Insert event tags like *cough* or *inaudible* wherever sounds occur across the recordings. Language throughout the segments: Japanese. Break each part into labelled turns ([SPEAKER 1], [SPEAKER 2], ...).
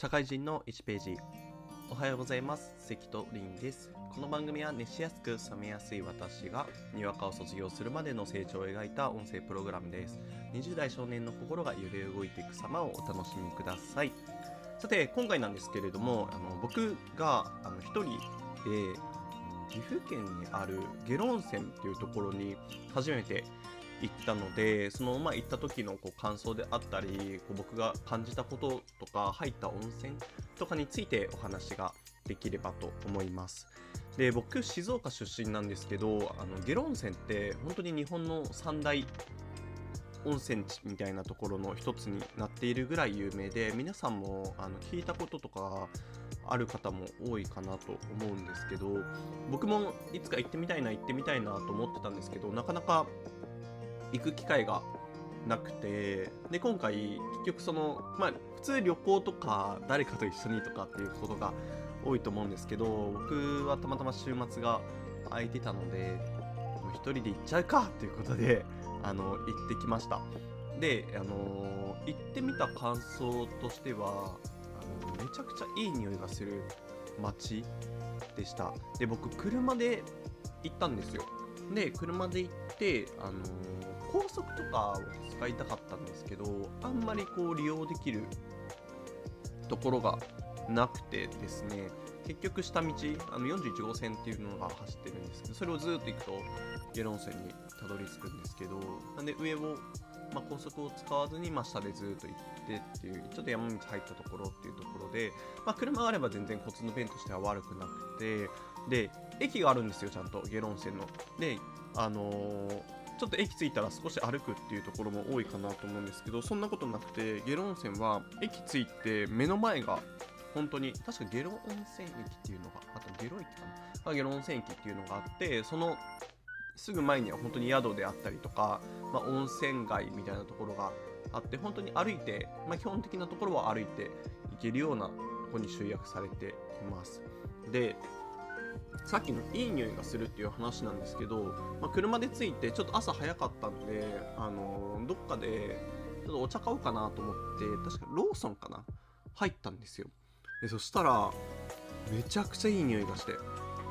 [SPEAKER 1] 社会人の1ページ。おはようございます。関とりんです。この番組は熱しやすく冷めやすい私がにわかを卒業するまでの成長を描いた音声プログラムです。20代少年の心が揺れ動いていく様をお楽しみください。さて今回なんですけれどもあの僕があの一人で岐阜県にある下呂温泉っていうところに初めて行ったのでそのまあ行った時のこう感想であったりこう僕が感じたこととか入った温泉とかについてお話ができればと思います。で僕静岡出身なんですけどあの下呂温泉って本当に日本の三大温泉地みたいなところの一つになっているぐらい有名で皆さんもあの聞いたこととかある方も多いかなと思うんですけど僕もいつか行ってみたいな行ってみたいなと思ってたんですけどなかなか行く機会がなくてで今回結局そのまあ普通旅行とか誰かと一緒にとかっていうことが多いと思うんですけど僕はたまたま週末が空いてたのでもう一人で行っちゃうかっていうことで *laughs* あの行ってきました。であの行ってみた感想としてはあのめちゃくちゃいい匂いがする街でした。で僕車で行ったんですよ。で車で行ってあの高速とかを使いたかったんですけどあんまりこう利用できるところがなくてですね結局下道あの41号線っていうのが走ってるんですけどそれをずっと行くと下呂温泉にたどり着くんですけどなんで上を、まあ、高速を使わずに、まあ、下でずっと行ってっていうちょっと山道入ったところっていうところで、まあ、車があれば全然交通の便としては悪くなくてで駅があるんですよちゃんと下呂温泉の。であのーちょっと駅着いたら少し歩くっていうところも多いかなと思うんですけどそんなことなくて下呂温泉は駅着いて目の前が本当に確か下呂温泉駅っていうのがあと下呂駅かな下呂温泉駅っていうのがあってそのすぐ前には本当に宿であったりとか、まあ、温泉街みたいなところがあって本当に歩いて、まあ、基本的なところは歩いて行けるようなとこに集約されています。でさっきのいい匂いがするっていう話なんですけど、まあ、車で着いてちょっと朝早かったんで、あの、どっかでちょっとお茶買おうかなと思って確かローソンかな？入ったんですよ。でそしたらめちゃくちゃいい匂いがして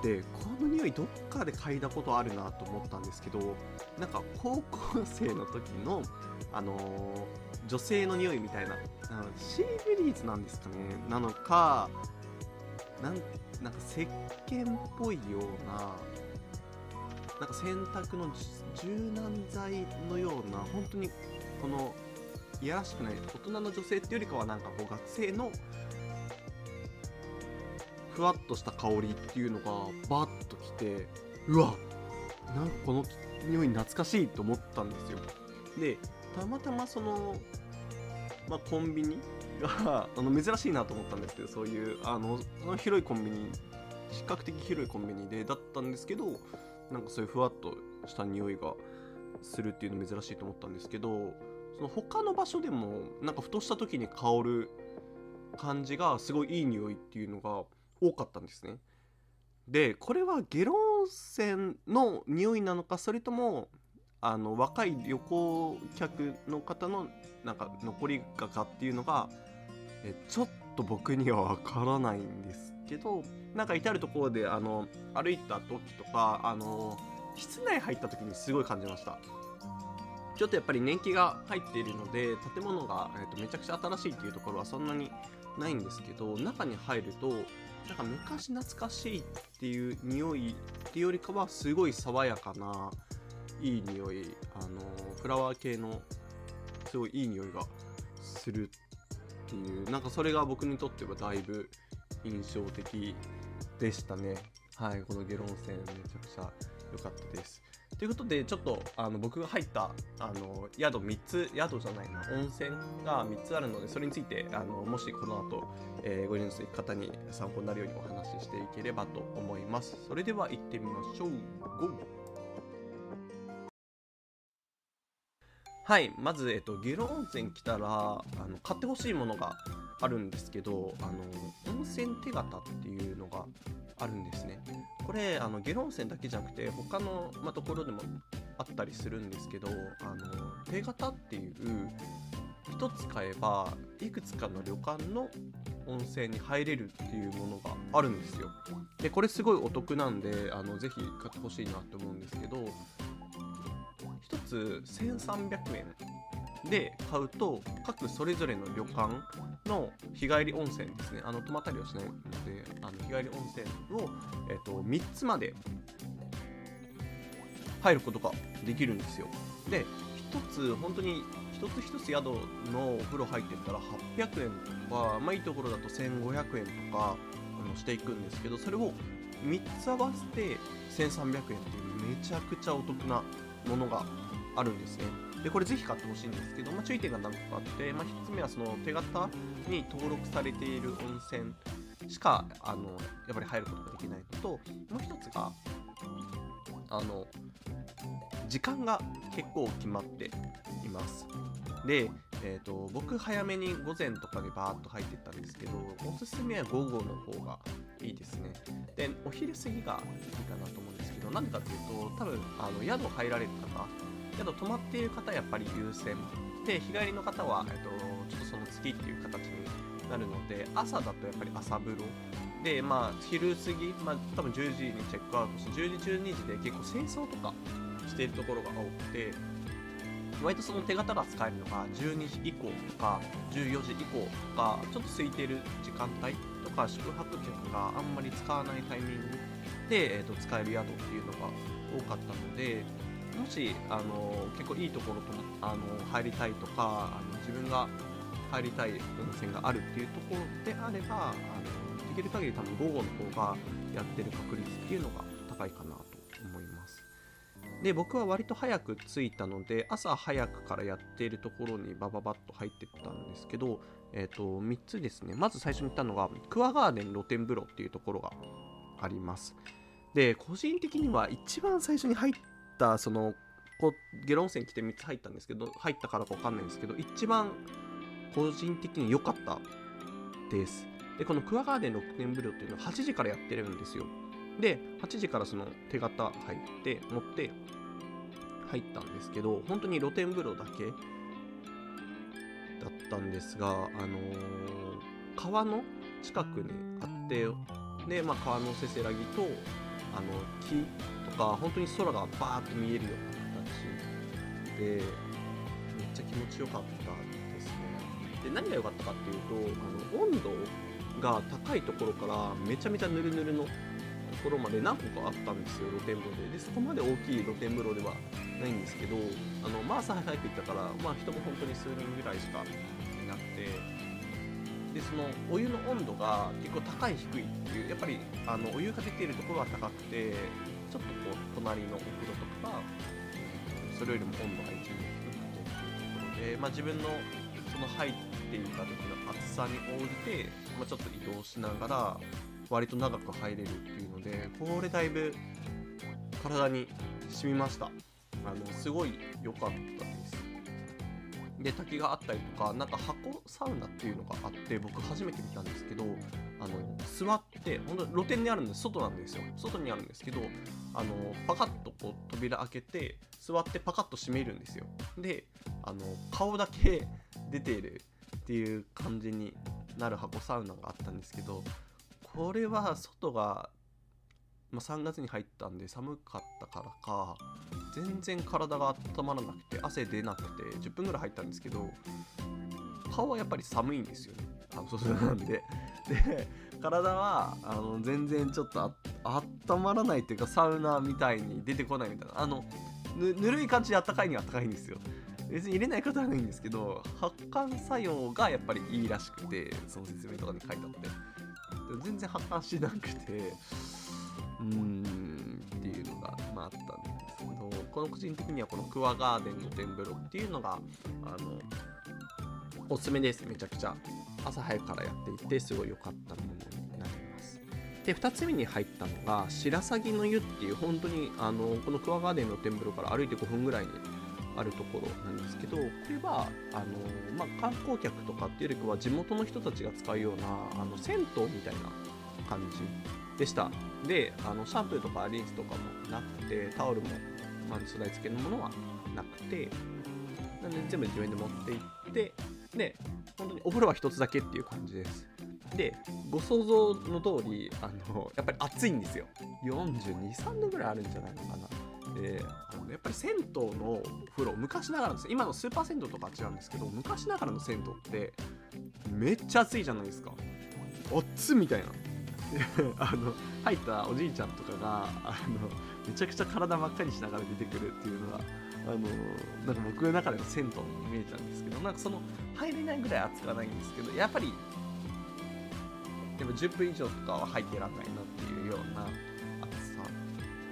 [SPEAKER 1] でこの匂いどっかで嗅いだことあるなと思ったんですけどなんか高校生の時のあのー、女性の匂いみたいなシーブリーズなんですかね？なのかなんなんか石鹸っぽいようななんか洗濯の柔軟剤のような本当にこのいやらしくない大人の女性っていうよりかはなんかこう学生のふわっとした香りっていうのがバッときてうわなんかこの匂い懐かしいと思ったんですよ。でたまたまその、まあ、コンビニがあの珍しいなと思ったんですけどそういうあのその広いコンビニ比較的広いコンビニでだったんですけどなんかそういうふわっとした匂いがするっていうの珍しいと思ったんですけどその他の場所でもなんかふとした時に香る感じがすごいいい匂いっていうのが多かったんですね。でこれはゲロ温泉の匂いなのかそれともあの若い旅行客の方のなんか残りがかっていうのがえちょっと僕にはわからないんですけどなんか至る所であの歩いた時とかあの室内入った時にすごい感じました。ちょっとやっぱり年季が入っているので建物が、えー、とめちゃくちゃ新しいっていうところはそんなにないんですけど中に入るとなんか昔懐かしいっていう匂いっていうよりかはすごい爽やかないい匂いあのフラワー系のすごいいい匂いがするっていうなんかそれが僕にとってはだいぶ印象的でしたね。はいこのゲロ温泉めちゃくちゃ良かったです。ということでちょっとあの僕が入ったあの宿3つ宿じゃないな温泉が3つあるのでそれについてあのもしこの後、えー、ご入室行く方に参考になるようにお話ししていければと思います。それでは行ってみましょう。GO! はいまず、えっと、下呂温泉来たらあの買ってほしいものがあるんですけどあの温泉手形っていうのがあるんですね。これあの下呂温泉だけじゃなくて他の、ま、ところでもあったりするんですけどあの手形っていう1つ買えばいくつかの旅館の温泉に入れるっていうものがあるんですよ。でこれすごいお得なんであのぜひ買ってほしいなって思うんですけどつ1300円で買うと各それぞれの旅館の日帰り温泉ですね。あの泊まったりはしないのであの日帰り温泉を、えー、と3つまで入ることができるんですよ。で1つ本当に一つ一つ宿のお風呂入ってったら800円とか、まあ、いいところだと1500円とかあのしていくんですけどそれを3つ合わせて1300円っていうめちゃくちゃお得なものがあるんですね。でこれぜひ買ってほしいんですけど、まあ、注意点が何個かあって、まあ、1つ目はその手形に登録されている温泉しかあのやっぱり入ることができないのともう1つがあの時間が結構決まっています。で、えーと、僕早めに午前とかでバーッと入ってったんですけどおすすめは午後の方がいいですね。でお昼過ぎがいいかなと思うんですけどなんでかっていうと多分あの宿入られる方宿泊まっている方はやっぱり優先で日帰りの方は、えーと、ちょっとその月っていう形になるので朝だとやっぱり朝風呂。でまあ昼過ぎ、まあ、多分10時にチェックアウトして10時12時で結構清掃とかしているところが多くて割とその手形が使えるのが12時以降とか14時以降とかちょっと空いてる時間帯とか宿泊客があんまり使わないタイミングで、えー、と使える宿っていうのが多かったのでもしあの結構いいところとあの入りたいとかあの自分が入りたい温泉があるっていうところであればあのできる限り多分午後の方がやってる確率っていうのが高いかなと思います。で僕は割と早く着いたので朝早くからやっているところにバババッと入ってったんですけど、えー、と3つですね。まず最初に言ったのがクワガーデン露天風呂っていうところがあります。で個人的には一番最初に入ったそのこゲロ温泉来て3つ入ったんですけど入ったからか分かんないんですけど一番個人的に良かったです。でこのクワガーデン露天風呂っていうのは8時からやってるんですよ。で8時からその手形入って持って入ったんですけど本当に露天風呂だけだったんですがあのー、川の近くにあってで、まあ、川のせせらぎとあの木とか本当に空がバーッと見えるような形でめっちゃ気持ちよかったですね。で何が良かったかっていうとあの温度が高いところからめちゃめちゃぬるぬるのところまで何個かあったんですよ露天風呂で。でそこまで大きい露天風呂ではないんですけどあのまあ朝早く行ったから、まあ、人も本当に数人ぐらいしかいなくてでそのお湯の温度が結構高い低いっていうやっぱりあのお湯が出ているところは高くてちょっとこう隣のお風呂とかがそれよりも温度が一部低くてっていうところで、まあ、自分のその入っていた時の暑さに応じて、まあ、ちょっと移動しながら割と長く入れるっていうのでこれだいぶ体に染みました。あのすごい良かったです。で滝があったりとかなんか箱サウナっていうのがあって僕初めて見たんですけどあの座って本当露天にあるんです外なんですよ。外にあるんですけどあのパカッとこう扉開けて座ってパカッと閉めるんですよ。であの顔だけ出ているっていう感じになる箱サウナがあったんですけどこれは外が、まあ、3月に入ったんで寒かったからか全然体が温まらなくて汗出なくて10分ぐらい入ったんですけど顔はやっぱり寒いんですよね。あそうなんで。で体はあの全然ちょっとあ温まらないっていうかサウナみたいに出てこないみたいな。あのぬるい感じであったかいにはあったかいんですよ。別に入れないことはないんですけど発汗作用がやっぱりいいらしくてその説明とかに書いてあって。全然発汗しなくてうーんっていうのが、まあ、あったんで。この個人的にはこのクワガーデンの天風呂っていうのがあのおすすめです。めちゃくちゃ朝早くからやっていてすごい良かったものになります。で2つ目に入ったのが白鷺の湯っていう本当にあのこのクワガーデンの天風呂から歩いて5分ぐらいにあるところなんですけどこれはあの、まあ、観光客とかっていうよりかは地元の人たちが使うようなあの銭湯みたいな感じでした。であのシャンプーとかリンスとかもなくてタオルも、まあ、素材付けのものはなくてなんで全部自分で持って行ってで本当にお風呂は1つだけっていう感じです。でご想像の通りあのやっぱり暑いんですよ。423度ぐらいあるんじゃないのかな。であのやっぱり銭湯のお風呂昔ながらです今のスーパー銭湯とかは違うんですけど昔ながらの銭湯ってめっちゃ暑いじゃないですか。暑っつみたいな。*laughs* あの入ったおじいちゃんとかがあのめちゃくちゃ体真っ赤にしながら出てくるっていうのがあのなんか僕の中での銭湯のイメージなんですけどなんかその入れないぐらい暑くはないんですけどやっぱりでも10分以上とかは入ってらんないなっていうような暑さ。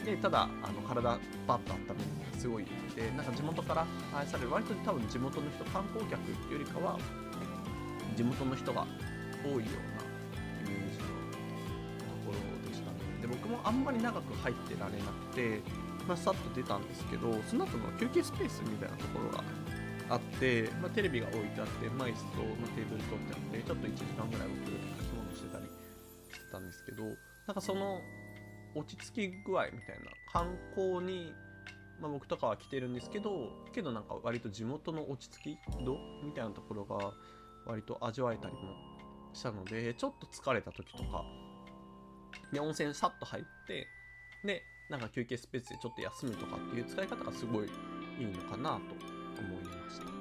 [SPEAKER 1] でただあの体バッと温めるのがすごいのでなんか地元から愛される割と多分地元の人観光客っていうよりかは地元の人が多いようなあんまり長く入ってられなくてまあ、さっと出たんですけどその後の休憩スペースみたいなところがあって、まあ、テレビが置いてあってマイスと、まあ、テーブル取ってあってちょっと1時間ぐらい僕書き物してたりしてたんですけどなんかその落ち着き具合みたいな観光に、まあ、僕とかは来てるんですけどけどなんか割と地元の落ち着き度みたいなところが割と味わえたりもしたのでちょっと疲れた時とかで温泉さっと入ってでなんか休憩スペースでちょっと休むとかっていう使い方がすごいいいのかなと思いました。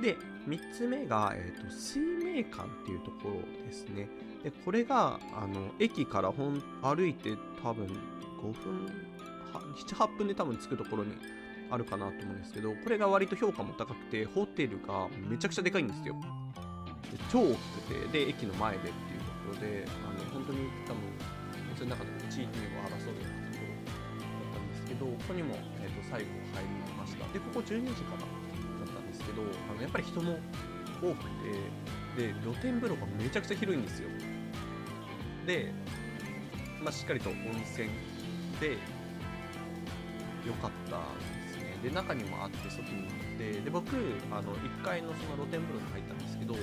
[SPEAKER 1] で、3つ目が、えーと、水明館っていうところですね。で、これが、あの、駅からほん歩いて多分5分、7、8分で多分着くところにあるかなと思うんですけど、これが割と評価も高くて、ホテルがめちゃくちゃでかいんですよ。で超大きくて、で、駅の前でってところで、あの、本当に多分、その中でも1位、2位を争うようなところだったんですけどここにも、えー、と最後入りました。でここ12時からだったんですけどあのやっぱり人も多くてで露天風呂がめちゃくちゃ広いんですよ。で、まあ、しっかりと温泉で良かったですね。で中にもあって外にもあって。で僕あの1階のその露天風呂に入ったんですけど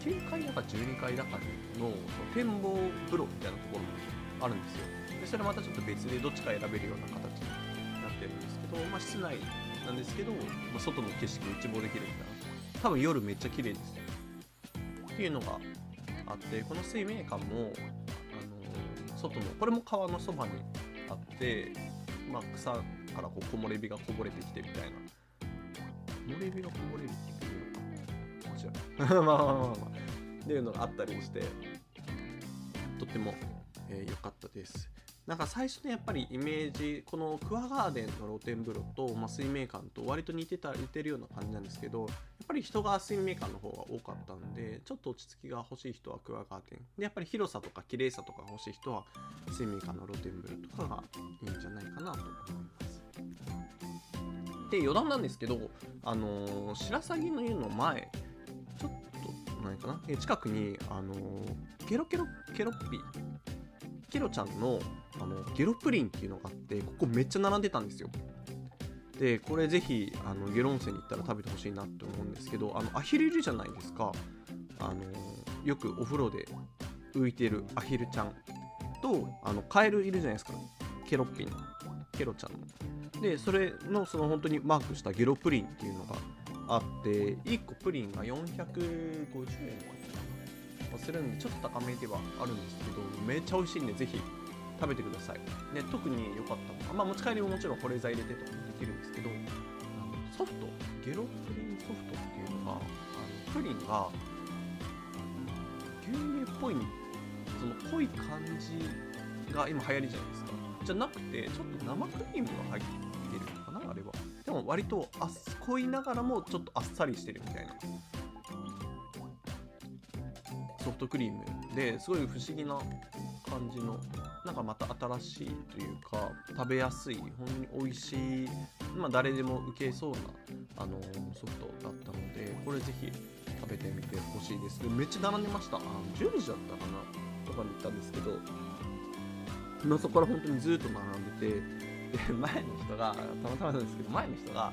[SPEAKER 1] 9階だか12階だかのその展望風呂みたいなところもあるんですよ。でそれまたちょっと別でどっちか選べるような形になってるんですけど、まあ、室内なんですけど、まあ、外の景色を一望できるみたいな。多分夜めっちゃ綺麗です。っていうのがあってこの水明館も、あの、外のこれも川のそばにあって、まあ、草からこう木漏れ日がこぼれてきてみたいな。木漏れ日がこぼれるっていうのか面白い。*laughs* まあまあまあまあ。っていうのがあったりして。とても良、えー、かったです。なんか最初のやっぱりイメージこのクワガーデンの露天風呂と、まあ、水明館と割と似てた似てるような感じなんですけどやっぱり人が水明館の方が多かったんでちょっと落ち着きが欲しい人はクワガーデン。でやっぱり広さとか綺麗さとか欲しい人は水明館の露天風呂とかがいいんじゃないかなと思います。で余談なんですけどあのー、白鷺の湯の前ないかな？え近くにあの、ケロケロケロッピケロちゃんのあのゲロプリンっていうのがあってここめっちゃ並んでたんですよ。でこれぜひあのゲロ温泉に行ったら食べてほしいなって思うんですけどあのアヒルいるじゃないですか。あのよくお風呂で浮いてるアヒルちゃんとあのカエルいるじゃないですか。ケロッピンの。ケロちゃんの。でそれのその本当にマークしたゲロプリンっていうのがあって1個プリンが450円するんでちょっと高めではあるんですけどめっちゃ美味しいんでぜひ食べてください、ね、特に良かったのが、まあ、持ち帰りももちろん保冷剤入れてとかもできるんですけどソフトゲロプリンソフトっていうのがあのプリンが牛乳っぽいその濃い感じが今流行りじゃないですか。じゃなくてちょっと生クリームが入ってるも割とあっ濃いながらもちょっとあっさりしてるみたいな。ソフトクリーム。ですごい不思議な感じのなんかまた新しいというか食べやすい本当に美味しい、まあ、誰でも受けそうなあのソフトだったのでこれぜひ食べてみてほしいです。めっちゃ並んでました。あの10時だったかなとかに行ったんですけど、まあ、そこから本当にずっと並んでてで *laughs* 前の人がたまたまなんですけど前の人が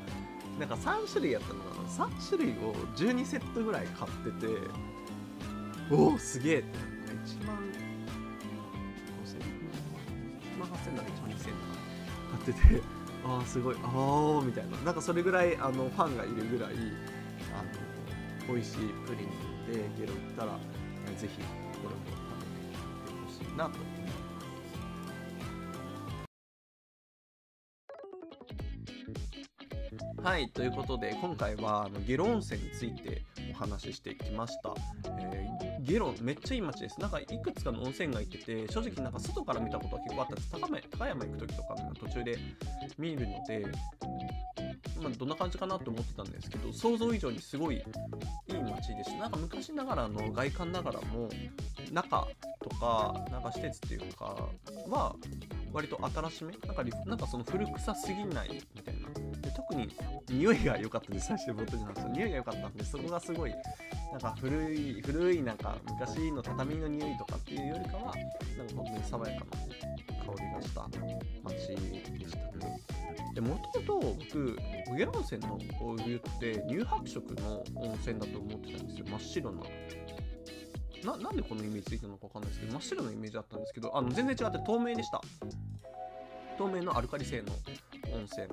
[SPEAKER 1] なんか3種類やったのかな。3種類を12セットぐらい買ってておおすげえって。1万5000万8000円だか1万2000円だか買っててああすごいああみたいな。なんかそれぐらいあのファンがいるぐらいあの美味しいプリンでゲロ行ったらぜひころも食べてほしいなと。はいということで今回はあのゲロ温泉についてお話ししてきました、えー、ゲロめっちゃいい街です。なんかいくつかの温泉街行ってて正直なんか外から見たことは結構あったんです。高高山行く時とかの途中で見るのでまあ、どんな感じかなと思ってたんですけど想像以上にすごいいい街でしたなんか昔ながらの外観ながらも中とかなんか施設っていうかは割と新しめ？なんかなんかその古臭すぎないみたいなで特に匂いが良かったです最初冒頭に話。した匂いが良かったんでそこがすごいなんか古い古いなんか昔の畳の匂いとかっていうよりかはなんか本当に爽やかな香りがした街でしたね。でもともと僕小ゲ温泉のお湯って乳白色の温泉だと思ってたんですよ。真っ白な。ななんでこのイメージついたのか分かんないですけど真っ白なイメージだったんですけどあの全然違って透明でした。透明のアルカリ性の。温泉。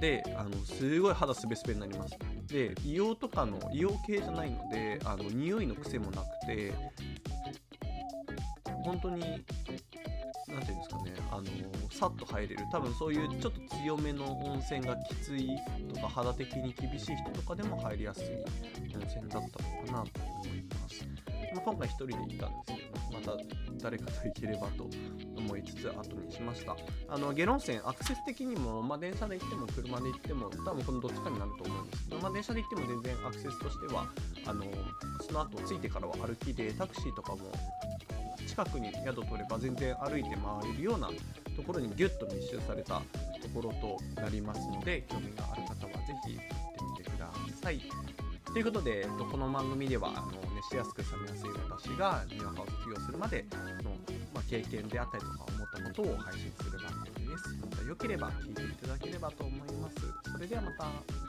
[SPEAKER 1] であのすごい肌すべすべになります。で硫黄とかの硫黄系じゃないのであの匂いの癖もなくて本当に何て言うんですかねあのさっと入れる。多分そういうちょっと強めの温泉がきついとか肌的に厳しい人とかでも入りやすい温泉だったのかなと思います、まあ、今回1人で行ったんですけど。また誰かと行ければと思いつつ後にしましたあの下呂温泉アクセス的にも、まあ、電車で行っても車で行っても多分このどっちかになると思うんですけど、まあ、電車で行っても全然アクセスとしてはあのその後着いてからは歩きでタクシーとかも近くに宿取れば全然歩いて回れるようなところにギュッと密集されたところとなりますので興味がある方は是非行ってみてください。ということで、この番組ではしやすく冷めやすい私がにわかを卒業するまでの、まあ、経験であったりとか思ったことを配信する番組です。また良ければ聞いていただければと思います。それではまた。